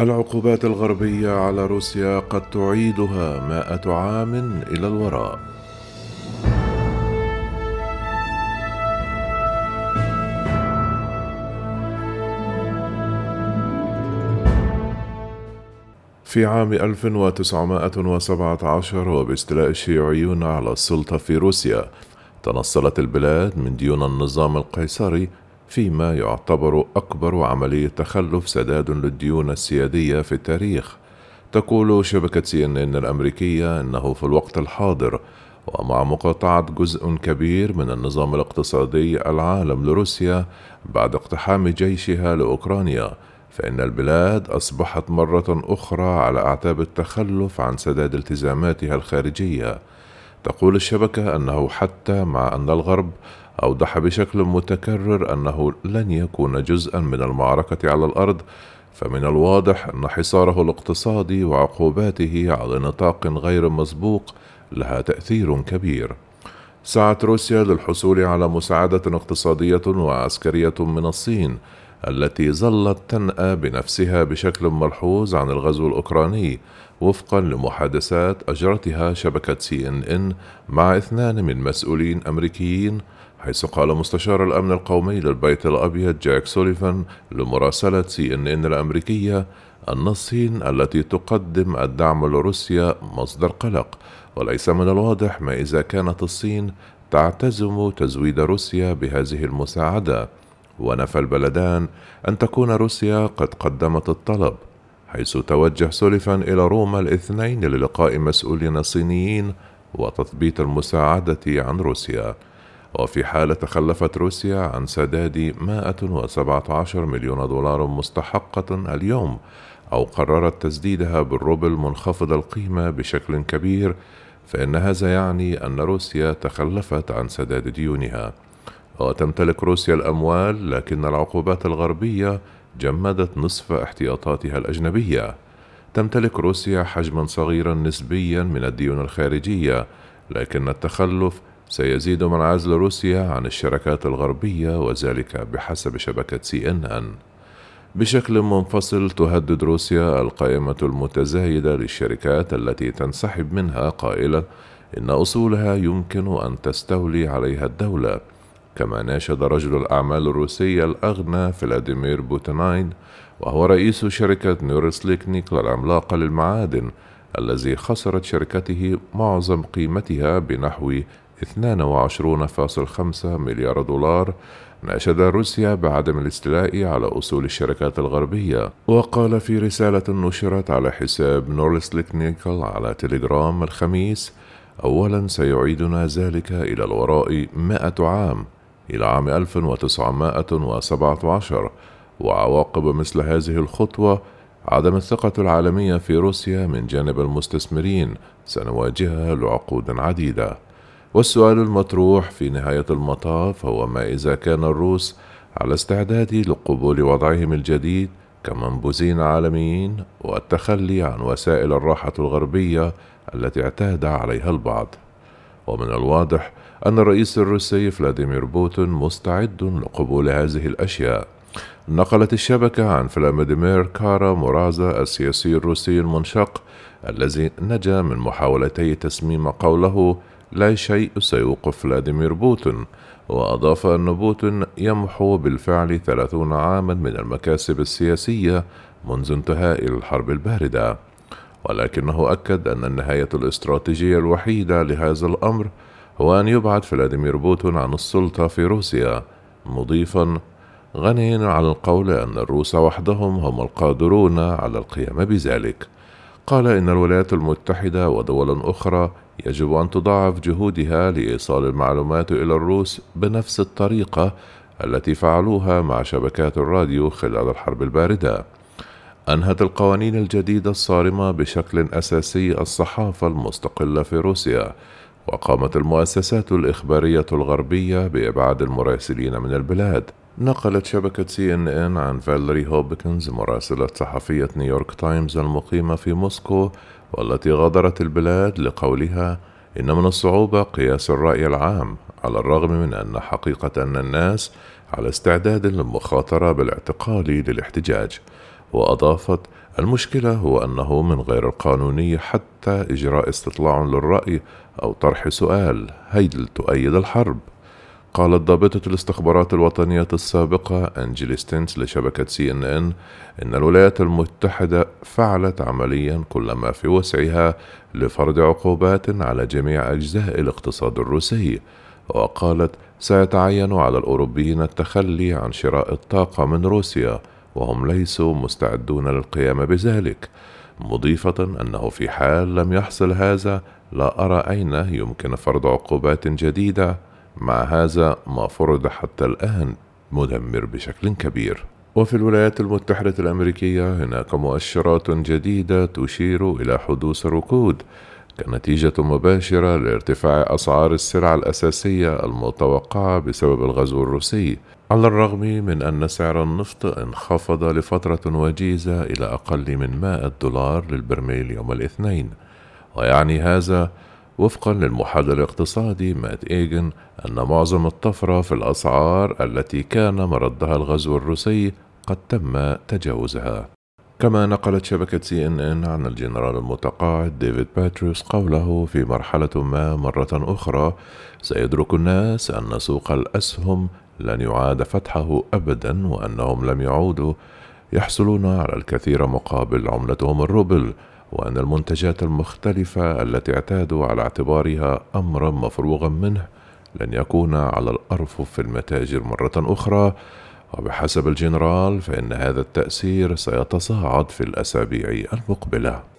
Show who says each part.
Speaker 1: العقوبات الغربية على روسيا قد تعيدها مائة عام إلى الوراء. في عام 1917 وباستيلاء الشيوعيون على السلطة في روسيا، تنصلت البلاد من ديون النظام القيصري فيما يعتبر أكبر عملية تخلف سداد للديون السيادية في التاريخ. تقول شبكة سي إن إن الأمريكية أنه في الوقت الحاضر ومع مقاطعة جزء كبير من النظام الاقتصادي العالم لروسيا بعد اقتحام جيشها لأوكرانيا فإن البلاد أصبحت مرة أخرى على أعتاب التخلف عن سداد التزاماتها الخارجية. تقول الشبكة أنه حتى مع أن الغرب أوضح بشكل متكرر أنه لن يكون جزءا من المعركة على الأرض فمن الواضح أن حصاره الاقتصادي وعقوباته على نطاق غير مسبوق لها تأثير كبير. سعت روسيا للحصول على مساعدة اقتصادية وعسكرية من الصين التي ظلت تنأى بنفسها بشكل ملحوظ عن الغزو الأوكراني وفقا لمحادثات أجرتها شبكة سي إن إن مع اثنان من مسؤولين أمريكيين حيث قال مستشار الأمن القومي للبيت الأبيض جاك سوليفان لمراسلة سي إن إن الأمريكية أن الصين التي تقدم الدعم لروسيا مصدر قلق وليس من الواضح ما إذا كانت الصين تعتزم تزويد روسيا بهذه المساعدة. ونفى البلدان أن تكون روسيا قد قدمت الطلب حيث توجه سوليفان إلى روما الاثنين للقاء مسؤولين صينيين وتثبيت المساعدة عن روسيا. وفي حال تخلفت روسيا عن سداد 117 مليون دولار مستحقة اليوم أو قررت تسديدها بالروبل منخفض القيمة بشكل كبير فإن هذا يعني أن روسيا تخلفت عن سداد ديونها. وتمتلك روسيا الأموال لكن العقوبات الغربية جمدت نصف احتياطاتها الأجنبية. تمتلك روسيا حجما صغيرا نسبيا من الديون الخارجية لكن التخلف سيزيد من عزل روسيا عن الشركات الغربية وذلك بحسب شبكة سي إن إن. بشكل منفصل تهدد روسيا القائمة المتزايدة للشركات التي تنسحب منها قائلة إن أصولها يمكن أن تستولي عليها الدولة. كما ناشد رجل الأعمال الروسي الأغنى فلاديمير بوتيناين وهو رئيس شركة نيورسليكنيك العملاقة للمعادن الذي خسرت شركته معظم قيمتها بنحو 22.5 مليار دولار ناشد روسيا بعدم الاستيلاء على أصول الشركات الغربية. وقال في رسالة نشرت على حساب نورسليك نيكل على تليجرام الخميس أولا سيعيدنا ذلك إلى الوراء مائة عام. إلى عام 1917 وعواقب مثل هذه الخطوة عدم الثقة العالمية في روسيا من جانب المستثمرين سنواجهها لعقود عديدة. والسؤال المطروح في نهاية المطاف هو ما إذا كان الروس على استعداد لقبول وضعهم الجديد كمنبوذين عالميين والتخلي عن وسائل الراحة الغربية التي اعتاد عليها البعض. ومن الواضح أن الرئيس الروسي فلاديمير بوتين مستعد لقبول هذه الأشياء. نقلت الشبكة عن فلاديمير كارا مرازا السياسي الروسي المنشق الذي نجا من محاولتي تسميم قوله لا شيء سيوقف فلاديمير بوتين وأضاف أن بوتين يمحو بالفعل ثلاثون عاما من المكاسب السياسية منذ انتهاء الحرب الباردة. ولكنه أكد أن النهاية الاستراتيجية الوحيدة لهذا الأمر هو أن يبعد فلاديمير بوتين عن السلطة في روسيا مضيفا غنيا على القول أن الروس وحدهم هم القادرون على القيام بذلك قال إن الولايات المتحدة ودول أخرى يجب أن تضاعف جهودها لإيصال المعلومات إلى الروس بنفس الطريقة التي فعلوها مع شبكات الراديو خلال الحرب الباردة. أنهت القوانين الجديدة الصارمة بشكل أساسي الصحافة المستقلة في روسيا، وقامت المؤسسات الإخبارية الغربية بإبعاد المراسلين من البلاد. نقلت شبكة سي إن إن عن فاليري هوبكنز مراسلة صحفية نيويورك تايمز المقيمة في موسكو والتي غادرت البلاد لقولها إن من الصعوبة قياس الرأي العام على الرغم من أن حقيقة أن الناس على استعداد للمخاطرة بالاعتقال للاحتجاج وأضافت المشكلة هو أنه من غير القانوني حتى إجراء استطلاع للرأي أو طرح سؤال هل تؤيد الحرب؟ قالت ضابطة الاستخبارات الوطنية السابقة أنجيلي ستينز لشبكة سي إن إن إن الولايات المتحدة فعلت عمليا كل ما في وسعها لفرض عقوبات على جميع أجزاء الاقتصاد الروسي وقالت سيتعين على الأوروبيين التخلي عن شراء الطاقة من روسيا وهم ليسوا مستعدون للقيام بذلك مضيفة أنه في حال لم يحصل هذا لا أرى أين يمكن فرض عقوبات جديدة مع هذا ما فرض حتى الآن مدمر بشكل كبير. وفي الولايات المتحدة الأمريكية هناك مؤشرات جديدة تشير إلى حدوث ركود كنتيجة مباشرة لارتفاع أسعار السلع الأساسية المتوقعة بسبب الغزو الروسي. على الرغم من أن سعر النفط انخفض لفترة وجيزة إلى أقل من 100 دولار للبرميل يوم الاثنين ويعني هذا وفقا للمحلل الاقتصادي مات إيجن أن معظم الطفرة في الأسعار التي كان مردها الغزو الروسي قد تم تجاوزها. كما نقلت شبكة سي إن إن عن الجنرال المتقاعد ديفيد بترايوس قوله في مرحلة ما مرة أخرى سيدرك الناس أن سوق الأسهم لن يعاد فتحه أبدا وأنهم لم يعودوا. يحصلون على الكثير مقابل عملتهم الروبل وأن المنتجات المختلفة التي اعتادوا على اعتبارها أمرا مفروغا منه لن يكون على الأرفف في المتاجر مرة أخرى. وبحسب الجنرال فإن هذا التأثير سيتصاعد في الأسابيع المقبلة.